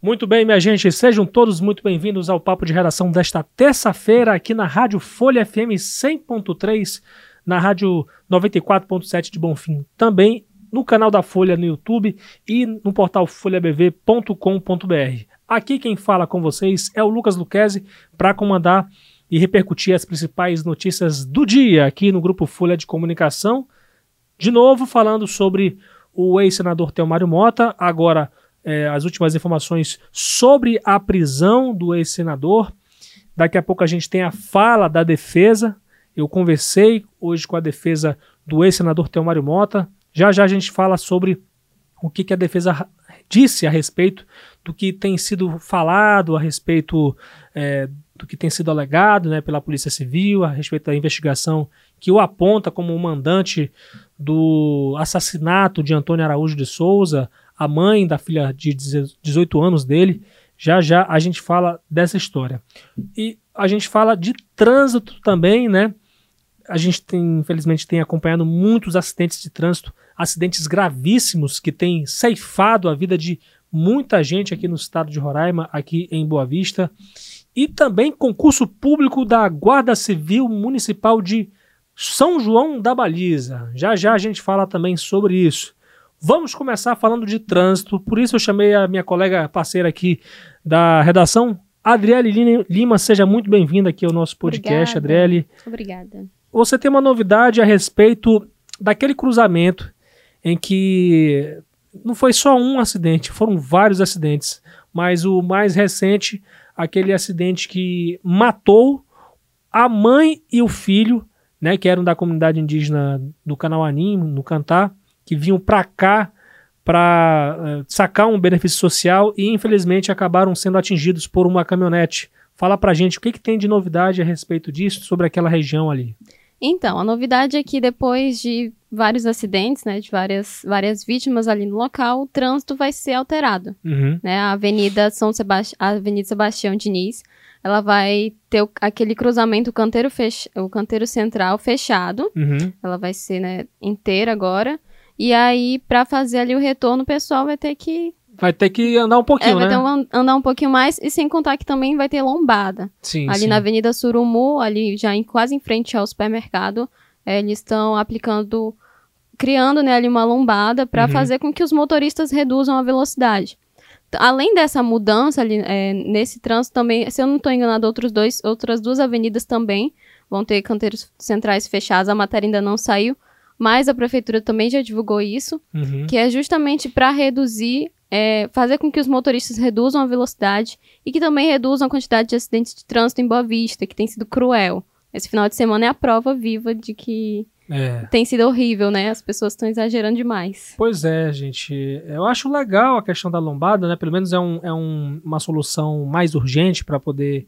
Muito bem, minha gente, sejam todos muito bem-vindos ao Papo de Redação desta terça-feira aqui na Rádio Folha FM 100.3, na Rádio 94.7 de Bonfim, também no canal da Folha no YouTube e no portal folhabv.com.br. Aqui quem fala com vocês é o Lucas Luquezzi para comandar e repercutir as principais notícias do dia aqui no grupo Folha de Comunicação. De novo falando sobre o ex-senador Telmário Mota, agora é, as últimas informações sobre a prisão do ex-senador. Daqui a pouco a gente tem a fala da defesa. Eu conversei hoje com a defesa do ex-senador Telmário Mota. Já já a gente fala sobre o que, que a defesa disse a respeito do que tem sido falado, a respeito é, do que tem sido alegado né, pela Polícia Civil, a respeito da investigação que o aponta como o mandante do assassinato de Antônio Araújo de Souza, a mãe da filha de 18 anos dele. Já já a gente fala dessa história. E a gente fala de trânsito também, né? A gente tem, infelizmente, tem acompanhado muitos acidentes de trânsito, acidentes gravíssimos que têm ceifado a vida de muita gente aqui no estado de Roraima, aqui em Boa Vista. E também concurso público da Guarda Civil Municipal de São João da Baliza. Já já a gente fala também sobre isso. Vamos começar falando de trânsito, por isso eu chamei a minha colega parceira aqui da redação, Adriele Lima. Seja muito bem-vinda aqui ao nosso podcast, Obrigada. Adriele. Obrigada. Você tem uma novidade a respeito daquele cruzamento em que não foi só um acidente, foram vários acidentes, mas o mais recente, aquele acidente que matou a mãe e o filho, né, que eram da comunidade indígena do canal Anim, no Cantar, que vinham para cá para uh, eh, sacar um benefício social e infelizmente acabaram sendo atingidos por uma caminhonete. Fala pra gente o que, que tem de novidade a respeito disso, sobre aquela região ali. Então, a novidade é que depois de vários acidentes, né, de várias, várias vítimas ali no local, o trânsito vai ser alterado. Uhum. Né? A Avenida São Sebastião, a Avenida Sebastião Diniz, ela vai ter o, aquele cruzamento, o canteiro, fech, o canteiro central fechado. Uhum. Ela vai ser né, inteira agora. E aí, para fazer ali o retorno, o pessoal vai ter que. Vai ter que andar um pouquinho, é, vai né? Ter um, andar um pouquinho mais, e sem contar que também vai ter lombada. Sim, ali sim. na Avenida Surumu, ali já em, quase em frente ao supermercado, é, eles estão aplicando, criando né, ali uma lombada para uhum. fazer com que os motoristas reduzam a velocidade. Além dessa mudança ali é, nesse trânsito também, se eu não estou enganado, outros dois, outras duas avenidas também vão ter canteiros centrais fechados. A matéria ainda não saiu, mas a prefeitura também já divulgou isso, uhum. que é justamente para reduzir, é, fazer com que os motoristas reduzam a velocidade e que também reduzam a quantidade de acidentes de trânsito em Boa Vista, que tem sido cruel. Esse final de semana é a prova viva de que é. tem sido horrível, né? As pessoas estão exagerando demais. Pois é, gente. Eu acho legal a questão da lombada, né? Pelo menos é, um, é um, uma solução mais urgente para poder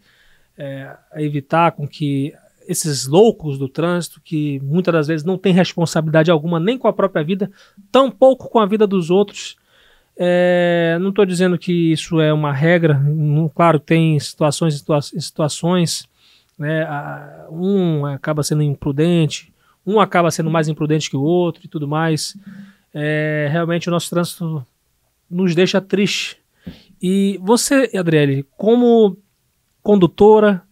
é, evitar com que esses loucos do trânsito que muitas das vezes não têm responsabilidade alguma nem com a própria vida, tampouco com a vida dos outros. É, não estou dizendo que isso é uma regra, não, claro, tem situações situa situações, né, um acaba sendo imprudente, um acaba sendo mais imprudente que o outro e tudo mais. É, realmente o nosso trânsito nos deixa triste. E você, Adriele, como condutora,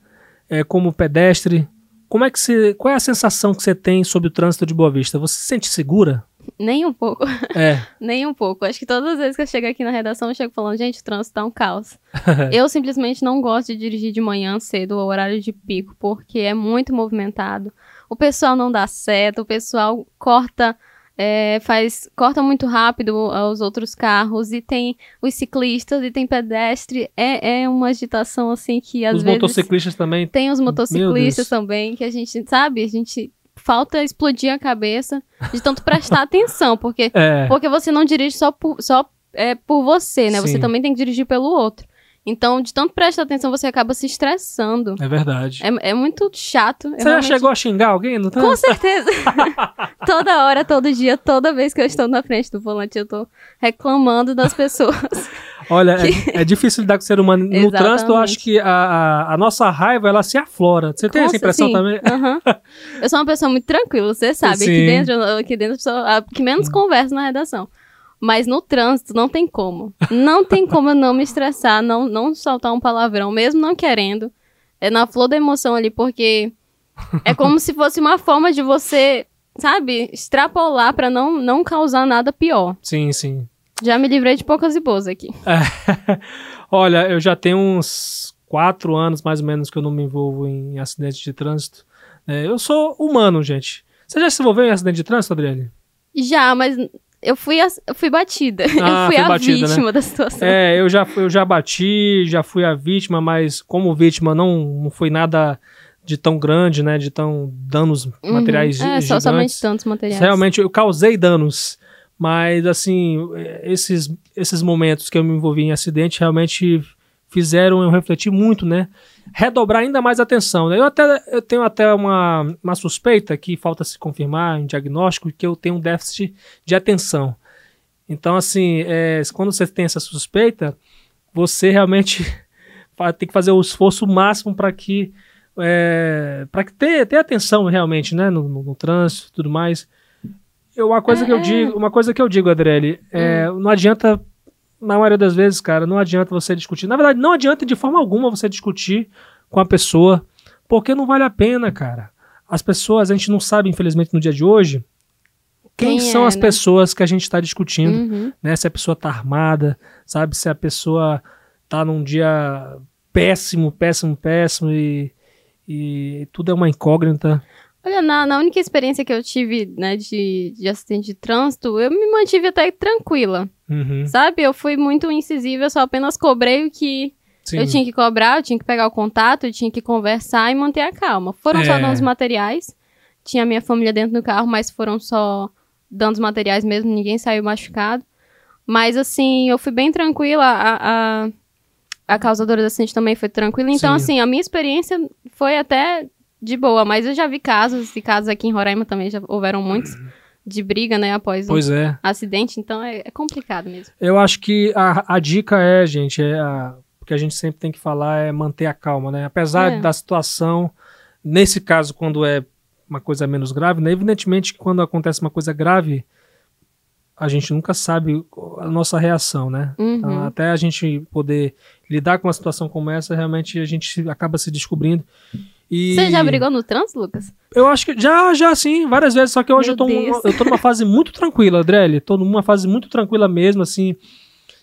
é, como pedestre, como é que você, qual é a sensação que você tem sobre o trânsito de Boa Vista? Você se sente segura? Nem um pouco. É. Nem um pouco. Acho que todas as vezes que eu chego aqui na redação, eu chego falando, gente, o trânsito tá um caos. eu simplesmente não gosto de dirigir de manhã cedo, o horário de pico, porque é muito movimentado. O pessoal não dá certo, o pessoal corta é, faz corta muito rápido os outros carros e tem os ciclistas e tem pedestre. É, é uma agitação assim que às os vezes motociclistas também. Tem os motociclistas também que a gente sabe a gente falta explodir a cabeça de tanto prestar atenção porque é. porque você não dirige só por, só é, por você né? Sim. você também tem que dirigir pelo outro então, de tanto prestar atenção, você acaba se estressando. É verdade. É, é muito chato. Você realmente... já chegou a xingar alguém? Não tá? Com certeza. toda hora, todo dia, toda vez que eu estou na frente do volante, eu estou reclamando das pessoas. Olha, que... é, é, difícil lidar com o ser humano. No Exatamente. trânsito, eu acho que a, a, a, nossa raiva, ela se aflora. Você tem Com essa impressão sim. também? Uhum. eu sou uma pessoa muito tranquila, você sabe. Sim. Aqui dentro, aqui dentro, a pessoa, a que menos conversa na redação. Mas no trânsito não tem como. Não tem como eu não me estressar, não, não soltar um palavrão, mesmo não querendo. É na flor da emoção ali, porque é como se fosse uma forma de você, sabe, extrapolar para não, não causar nada pior. Sim, sim. Já me livrei de poucas e boas aqui. É. Olha, eu já tenho uns quatro anos mais ou menos que eu não me envolvo em acidentes de trânsito. É, eu sou humano, gente. Você já se envolveu em acidente de trânsito, Adriane? Já, mas eu fui, a, eu fui batida. Ah, eu fui a batida, vítima né? da situação. É, eu já, eu já bati, já fui a vítima, mas como vítima não, não foi nada de tão grande, né? De tão danos Uhum. materiais É, gi- só somente gigantes. tantos materiais. Realmente eu causei danos, mas assim, esses, esses momentos que eu me envolvi em acidente realmente fizeram eu refletir muito, né? Redobrar ainda mais a atenção. né? Eu até eu tenho até uma, uma suspeita que falta se confirmar em diagnóstico que eu tenho um déficit de atenção. Então, assim, é, quando você tem essa suspeita, você realmente tem que fazer o esforço máximo para que é, para que ter, ter atenção realmente, né, no, no, no trânsito e tudo mais. Eu, uma coisa É, que eu é. digo, uma coisa que eu digo, Adriele, é, não adianta na maioria das vezes, cara, não adianta você discutir. Na verdade, não adianta de forma alguma você discutir com a pessoa, porque não vale a pena, cara. As pessoas, a gente não sabe, infelizmente, no dia de hoje, quem, Quem são é, as né? pessoas que a gente está discutindo Uhum. né? Se a pessoa tá armada, sabe? Se a pessoa tá num dia péssimo, péssimo, péssimo e, e tudo é uma incógnita. Olha, na, na única experiência que eu tive, né, de, de acidente de trânsito, eu me mantive até tranquila, Uhum. sabe? Eu fui muito incisiva, eu só apenas cobrei o que Sim. eu tinha que cobrar, eu tinha que pegar o contato, eu tinha que conversar e manter a calma. Foram só É. danos materiais, tinha minha família dentro do carro, mas foram só danos materiais mesmo, ninguém saiu machucado. Mas, assim, eu fui bem tranquila, a, a, a causadora do acidente também foi tranquila. Então, Sim. assim, a minha experiência foi até de boa, mas eu já vi casos, e casos aqui em Roraima também já houveram muitos, de briga, né, após um Pois é. acidente, então é, é complicado mesmo. Eu acho que a, a dica é, gente, é a, o que a gente sempre tem que falar é manter a calma, né? Apesar É. da situação, nesse caso, quando é uma coisa menos grave, né? Evidentemente que quando acontece uma coisa grave, a gente nunca sabe a nossa reação, né? Então, Uhum. até a gente poder lidar com uma situação como essa, realmente a gente acaba se descobrindo. E Você já brigou no trânsito, Lucas? Eu acho que já, já sim, várias vezes. Só que hoje Meu eu tô, eu tô numa fase muito tranquila, Adrele. Tô numa fase muito tranquila mesmo, assim.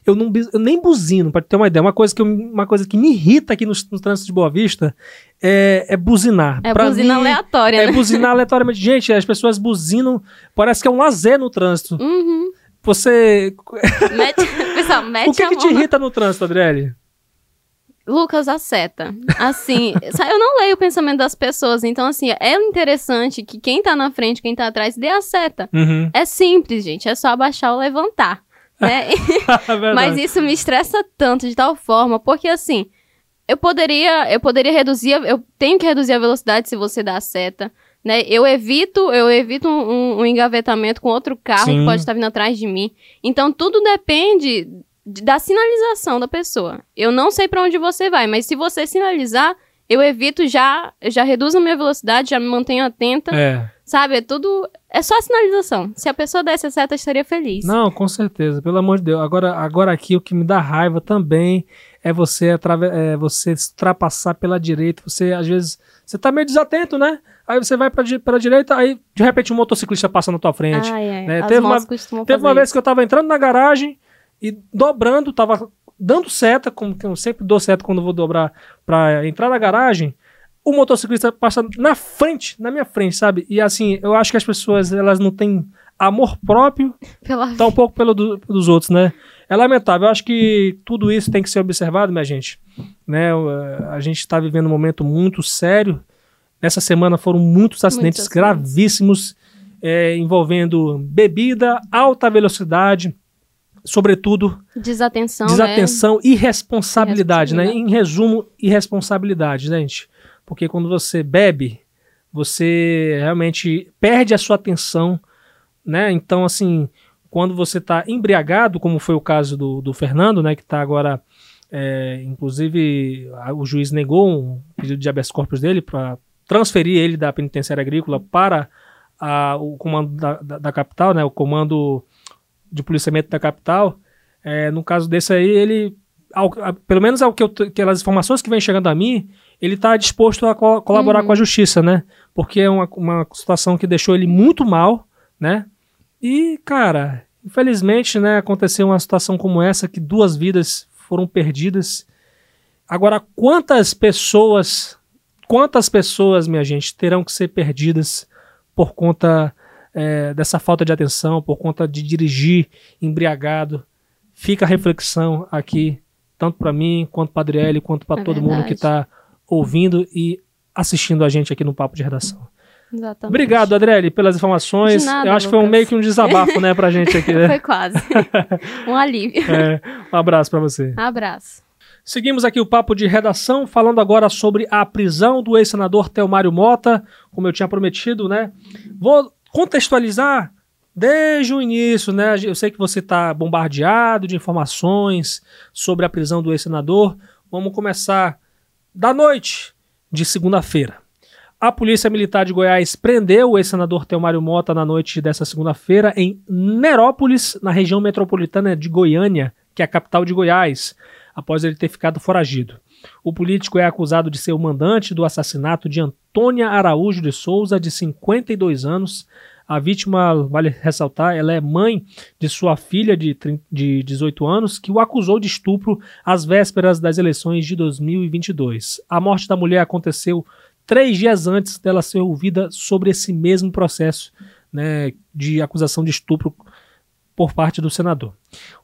Eu, não, eu nem buzino, pra ter uma ideia. Uma coisa que, eu- uma coisa que me irrita aqui no, no trânsito de Boa Vista é, é buzinar. É Pra buzina mim, aleatória, É né? buzinar aleatoriamente. Gente, as pessoas buzinam, parece que é um lazer no trânsito. Uhum. Você. Mete, pessoal, mete o que, a que te irrita no trânsito, Adriele? Lucas, a seta. Assim, eu não leio o pensamento das pessoas, então assim, é interessante que quem tá na frente, quem tá atrás, dê a seta. Uhum. É simples, gente, é só abaixar ou levantar, né? Mas isso me estressa tanto de tal forma, porque assim, eu poderia, eu poderia reduzir, eu tenho que reduzir a velocidade se você dá a seta, né? Eu evito, eu evito um, um- engavetamento com outro carro Sim. que pode estar vindo atrás de mim. Então tudo depende de- da sinalização da pessoa. Eu não sei pra onde você vai, mas se você sinalizar, eu evito já, já reduzo a minha velocidade, já me mantenho atenta, É. sabe? É tudo, é só a sinalização. Se a pessoa desse a seta, eu estaria feliz. Não, com certeza, pelo amor de Deus. Agora, agora aqui o que me dá raiva também é você é você ultrapassar pela direita. Você, às vezes, você tá meio desatento, né? Aí você vai pra, di- pela direita, aí de repente um motociclista passa na tua frente. Ai, ai, né? Teve uma- Teve uma vez isso. que eu tava entrando na garagem e dobrando, tava dando seta, como que eu sempre dou seta quando vou dobrar pra entrar na garagem. O motociclista passa na frente, na minha frente, sabe? E assim, eu acho que as pessoas, elas não têm amor próprio Pela tá um pouco pelo do- dos outros, né? É lamentável. Eu acho que tudo isso tem que ser observado, minha gente. Né? Eh, A gente está vivendo um momento muito sério. Nessa semana foram muitos acidentes gravíssimos eh, envolvendo bebida, alta velocidade, sobretudo desatenção, né? desatenção e irresponsabilidade, né? Irresponsabilidade. Em resumo, irresponsabilidade, né, gente? Porque quando você bebe, você realmente perde a sua atenção, né? Então, assim, quando você está embriagado, como foi o caso do, do Fernando, né, que está agora, é, inclusive, a- o juiz negou um pedido de habeas corpus dele para transferir ele da penitenciária agrícola para a- o comando da, da- da capital, né, o comando de policiamento da capital, é, no caso desse aí, ele, ao, a, pelo menos ao que eu, aquelas informações que vêm chegando a mim, ele está disposto a co colaborar uhum. com a justiça, né? Porque é uma, uma situação que deixou ele muito mal, né? E, cara, infelizmente, né, aconteceu uma situação como essa que duas vidas foram perdidas. Agora, quantas pessoas, quantas pessoas, minha gente, terão que ser perdidas por conta é, dessa falta de atenção, por conta de dirigir embriagado? Fica a reflexão aqui, tanto para mim, quanto para Adriele, quanto para é todo verdade. mundo que está ouvindo e assistindo a gente aqui no Papo de Redação. Exatamente. Obrigado, Adriele, pelas informações. Nada, Eu acho Lucas. que foi um, meio que um desabafo, né, pra gente aqui. Né? foi quase. um alívio. É, um abraço para você. Abraço. Seguimos aqui o papo de redação, falando agora sobre a prisão do ex-senador Telmário Mota, como eu tinha prometido, né? Vou contextualizar desde o início, né? Eu sei que você está bombardeado de informações sobre a prisão do ex-senador. Vamos começar da noite de segunda-feira. A Polícia Militar de Goiás prendeu o ex-senador Telmário Mota na noite dessa segunda-feira em Nerópolis, na região metropolitana de Goiânia, que é a capital de Goiás, após ele ter ficado foragido. O político é acusado de ser o mandante do assassinato de Antônia Araújo de Souza, de 52 anos. A vítima, vale ressaltar, ela é mãe de sua filha de, de 18 anos, que o acusou de estupro às vésperas das eleições de 2022. A morte da mulher aconteceu três dias antes dela ser ouvida sobre esse mesmo processo né, de acusação de estupro por parte do senador.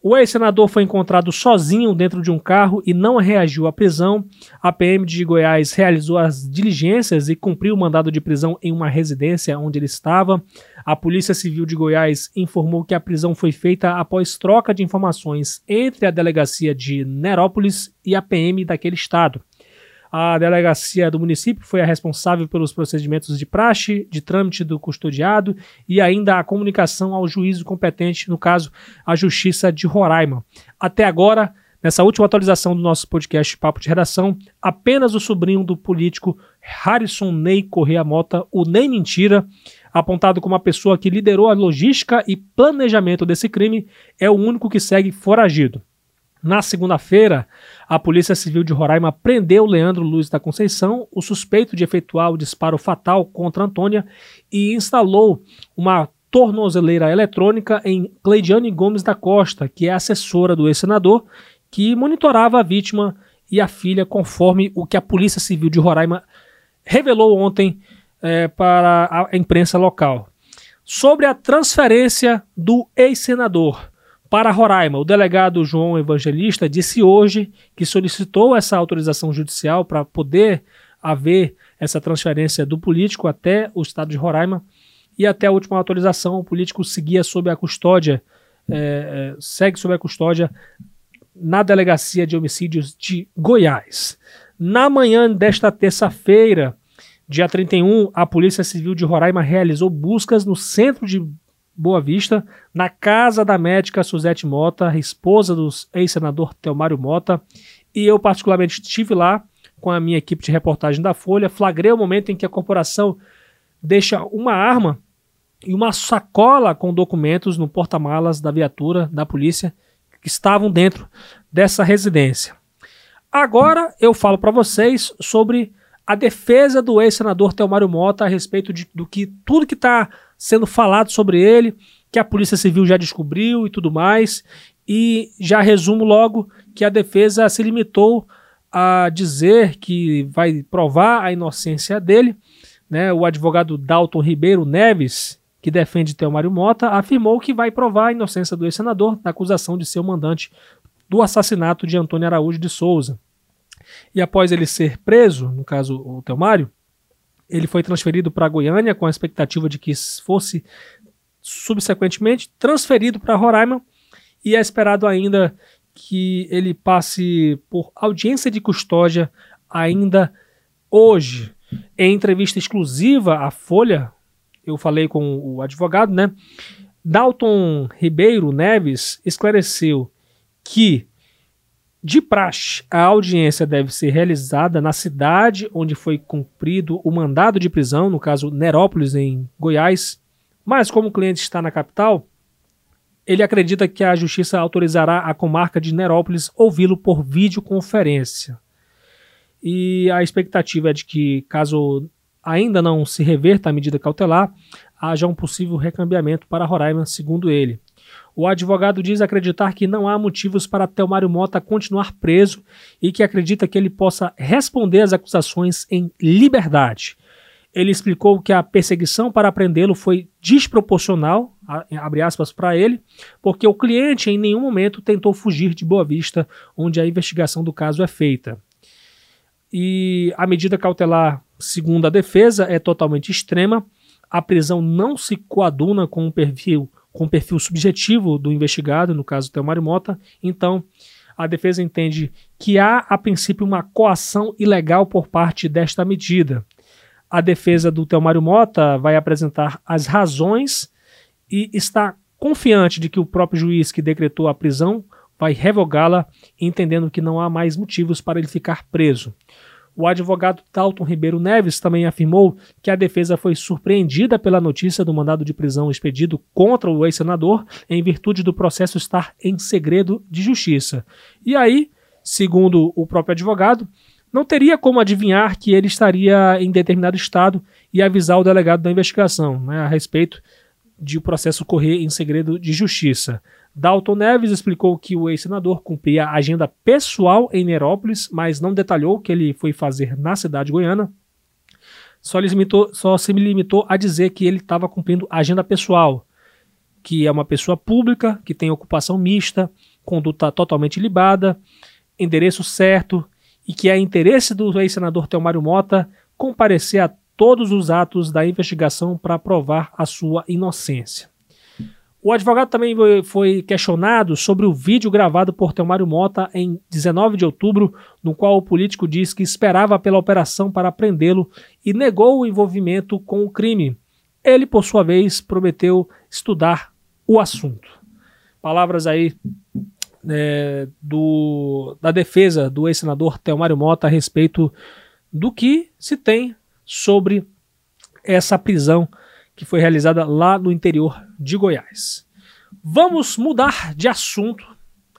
O ex-senador foi encontrado sozinho dentro de um carro e não reagiu à prisão. A PM de Goiás realizou as diligências e cumpriu o mandado de prisão em uma residência onde ele estava. A Polícia Civil de Goiás informou que a prisão foi feita após troca de informações entre a delegacia de Nerópolis e a PM daquele estado. A delegacia do município foi a responsável pelos procedimentos de praxe, de trâmite do custodiado e ainda a comunicação ao juízo competente, no caso, a Justiça de Roraima. Até agora, nessa última atualização do nosso podcast Papo de Redação, apenas o sobrinho do político Harrison Ney Correia Mota, o Ney Mentira, apontado como a pessoa que liderou a logística e planejamento desse crime, é o único que segue foragido. Na segunda-feira, a Polícia Civil de Roraima prendeu Leandro Luiz da Conceição, o suspeito de efetuar o disparo fatal contra Antônia, e instalou uma tornozeleira eletrônica em Cleidiane Gomes da Costa, que é assessora do ex-senador, que monitorava a vítima e a filha, conforme o que a Polícia Civil de Roraima revelou ontem é, para a imprensa local. Sobre a transferência do ex-senador. Para Roraima, o delegado João Evangelista disse hoje que solicitou essa autorização judicial para poder haver essa transferência do político até o estado de Roraima e até a última autorização o político seguia sob a custódia, é, é, segue sob a custódia na delegacia de homicídios de Goiás. Na manhã desta terça-feira, dia 31, a Polícia Civil de Roraima realizou buscas no centro de Boa Vista, na casa da médica Suzete Mota, esposa do ex-senador Telmário Mota, e eu particularmente estive lá com a minha equipe de reportagem da Folha, flagrei o momento em que a corporação deixa uma arma e uma sacola com documentos no porta-malas da viatura da polícia que estavam dentro dessa residência. Agora eu falo para vocês sobre a defesa do ex-senador Telmário Mota a respeito de, do que tudo que está sendo falado sobre ele, que a Polícia Civil já descobriu e tudo mais. E já resumo logo que a defesa se limitou a dizer que vai provar a inocência dele. Né? O advogado Dalton Ribeiro Neves, que defende Teomário Mota, afirmou que vai provar a inocência do ex-senador na acusação de ser o mandante do assassinato de Antônio Araújo de Souza. E após ele ser preso, no caso o Teomário, ele foi transferido para Goiânia com a expectativa de que fosse subsequentemente transferido para Roraima e é esperado ainda que ele passe por audiência de custódia ainda hoje. Em entrevista exclusiva à Folha, eu falei com o advogado, né? Dalton Ribeiro Neves esclareceu que de praxe, a audiência deve ser realizada na cidade onde foi cumprido o mandado de prisão, no caso Nerópolis, em Goiás. Mas, como o cliente está na capital, ele acredita que a justiça autorizará a comarca de Nerópolis ouvi-lo por videoconferência. E a expectativa é de que, caso ainda não se reverta a medida cautelar, haja um possível recambiamento para Roraima, segundo ele. O advogado diz acreditar que não há motivos para Telmário Mota continuar preso e que acredita que ele possa responder às acusações em liberdade. Ele explicou que a perseguição para prendê-lo foi desproporcional, abre aspas para ele, porque o cliente em nenhum momento tentou fugir de Boa Vista, onde a investigação do caso é feita. E a medida cautelar, segundo a defesa, é totalmente extrema. A prisão não se coaduna com o perfil, com o perfil subjetivo do investigado, no caso Telmário Mota. Então, a defesa entende que há, a princípio, uma coação ilegal por parte desta medida. A defesa do Telmário Mota vai apresentar as razões e está confiante de que o próprio juiz que decretou a prisão vai revogá-la, entendendo que não há mais motivos para ele ficar preso. O advogado Dalton Ribeiro Neves também afirmou que a defesa foi surpreendida pela notícia do mandado de prisão expedido contra o ex-senador em virtude do processo estar em segredo de justiça. E aí, segundo o próprio advogado, não teria como adivinhar que ele estaria em determinado estado e avisar o delegado da investigação né, a respeito de o processo correr em segredo de justiça. Dalton Neves explicou que o ex-senador cumpria agenda pessoal em Nerópolis, mas não detalhou o que ele foi fazer na cidade goiana. Só, limitou, só se limitou a dizer que ele estava cumprindo agenda pessoal, que é uma pessoa pública, que tem ocupação mista, conduta totalmente libada, endereço certo, e que é interesse do ex-senador Telmário Mota comparecer a todos os atos da investigação para provar a sua inocência. O advogado também foi questionado sobre o vídeo gravado por Telmário Mota em 19 de outubro, no qual o político diz que esperava pela operação para prendê-lo e negou o envolvimento com o crime. Ele, por sua vez, prometeu estudar o assunto. Palavras aí é, do, da defesa do ex-senador Telmário Mota a respeito do que se tem sobre essa prisão que foi realizada lá no interior de Goiás. Vamos mudar de assunto.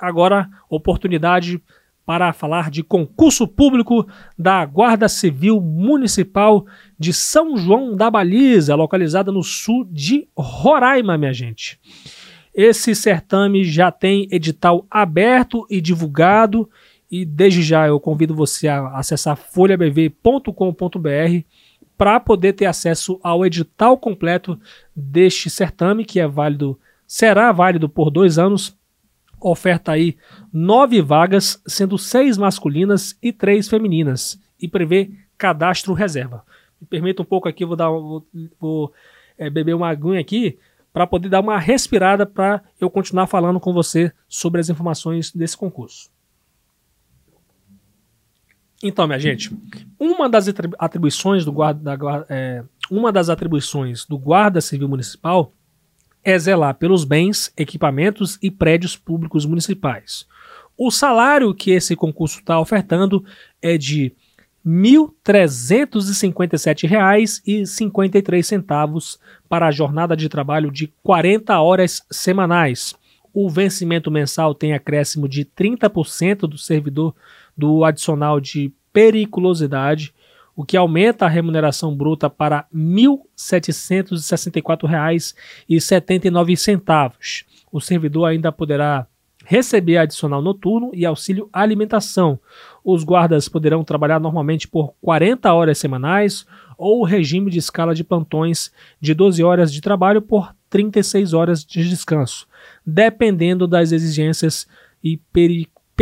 Agora, oportunidade para falar de concurso público da Guarda Civil Municipal de São João da Baliza, localizada no sul de Roraima, minha gente. Esse certame já tem edital aberto e divulgado e desde já eu convido você a acessar folhabv.com.br para poder ter acesso ao edital completo deste certame, que é válido, será válido por dois anos. Oferta aí nove vagas, sendo seis masculinas e três femininas, e prevê cadastro reserva. Me permita um pouco aqui, vou dar, vou, vou é, beber uma aguinha aqui para poder dar uma respirada para eu continuar falando com você sobre as informações desse concurso. Então, minha gente, uma das atribuições do guarda, da, é, uma das atribuições do guarda civil municipal é zelar pelos bens, equipamentos e prédios públicos municipais. O salário que esse concurso está ofertando é de R$ 1.357,53 para a jornada de trabalho de 40 horas semanais. O vencimento mensal tem acréscimo de 30% do servidor do adicional de periculosidade, o que aumenta a remuneração bruta para R$ 1.764,79. O servidor ainda poderá receber adicional noturno e auxílio alimentação. Os guardas poderão trabalhar normalmente por 40 horas semanais ou regime de escala de plantões de 12 horas de trabalho por 36 horas de descanso, dependendo das exigências e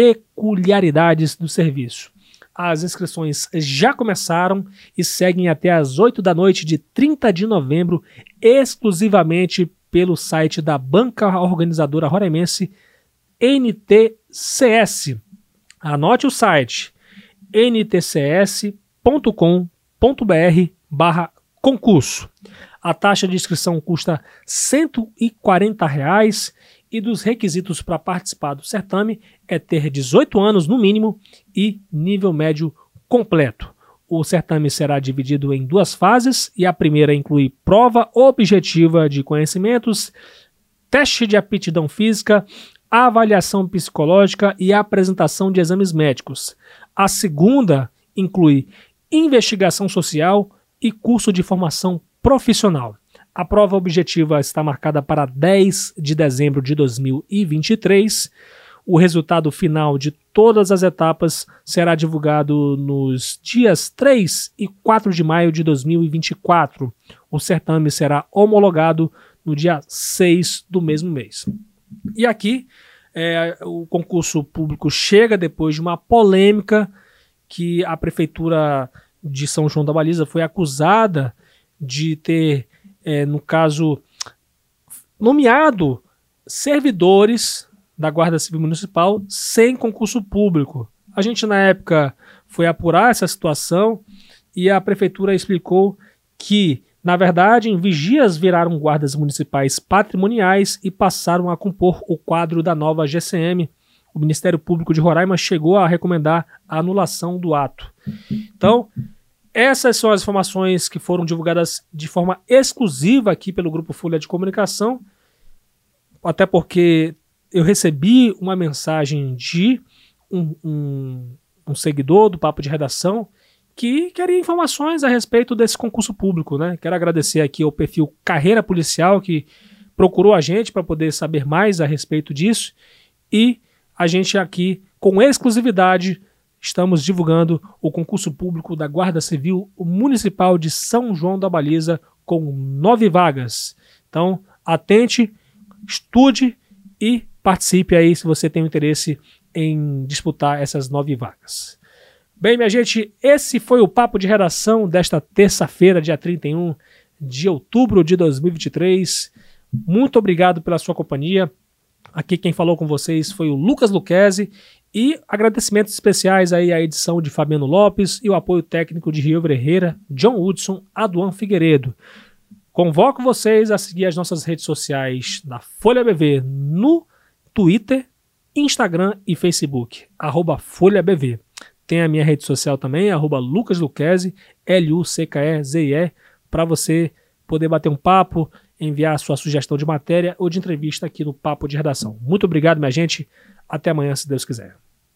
peculiaridades do serviço. As inscrições já começaram e seguem até às 8 da noite de 30 de novembro, exclusivamente pelo site da banca organizadora roraimense NTCS. Anote o site ntcs.com.br barra concurso. A taxa de inscrição custa 140 reais e dos requisitos para participar do certame é ter 18 anos no mínimo e nível médio completo. O certame será dividido em duas fases e a primeira inclui prova objetiva de conhecimentos teste de aptidão física, avaliação psicológica e apresentação de exames médicos. A segunda inclui investigação social e curso de formação profissional. A prova objetiva está marcada para 10 de dezembro de 2023. O resultado final de todas as etapas será divulgado nos dias 3 e 4 de maio de 2024. O certame será homologado no dia 6 do mesmo mês. E aqui é, o concurso público chega depois de uma polêmica que a prefeitura de São João da Baliza foi acusada de ter, é, no caso, nomeado servidores da Guarda Civil Municipal sem concurso público. A gente, na época, foi apurar essa situação e a prefeitura explicou que, na verdade, vigias viraram guardas municipais patrimoniais e passaram a compor o quadro da nova GCM. O Ministério Público de Roraima chegou a recomendar a anulação do ato. Então, essas são as informações que foram divulgadas de forma exclusiva aqui pelo Grupo Folha de Comunicação, até porque eu recebi uma mensagem de um, um, um, seguidor do Papo de Redação que queria informações a respeito desse concurso público. Né? Quero agradecer aqui ao perfil Carreira Policial que procurou a gente para poder saber mais a respeito disso e a gente aqui, com exclusividade, estamos divulgando o concurso público da Guarda Civil Municipal de São João da Baliza com nove vagas. Então, atente, estude e participe aí se você tem interesse em disputar essas nove vagas. Bem, minha gente, esse foi o papo de redação desta terça-feira, dia 31 de outubro de 2023. Muito obrigado pela sua companhia. Aqui quem falou com vocês foi o Lucas Luquezzi e agradecimentos especiais aí à edição de Fabiano Lopes e o apoio técnico de Rio Herrera, John Hudson, Aduan Figueiredo. Convoco vocês a seguir as nossas redes sociais da Folha BV no Twitter, Instagram e Facebook, arroba Folha BV. Tem a minha rede social também, arroba Lucas Luquezzi, L-U-C-K-E-Z-E, para você poder bater um papo, enviar sua sugestão de matéria ou de entrevista aqui no Papo de Redação. Muito obrigado, minha gente. Até amanhã, se Deus quiser.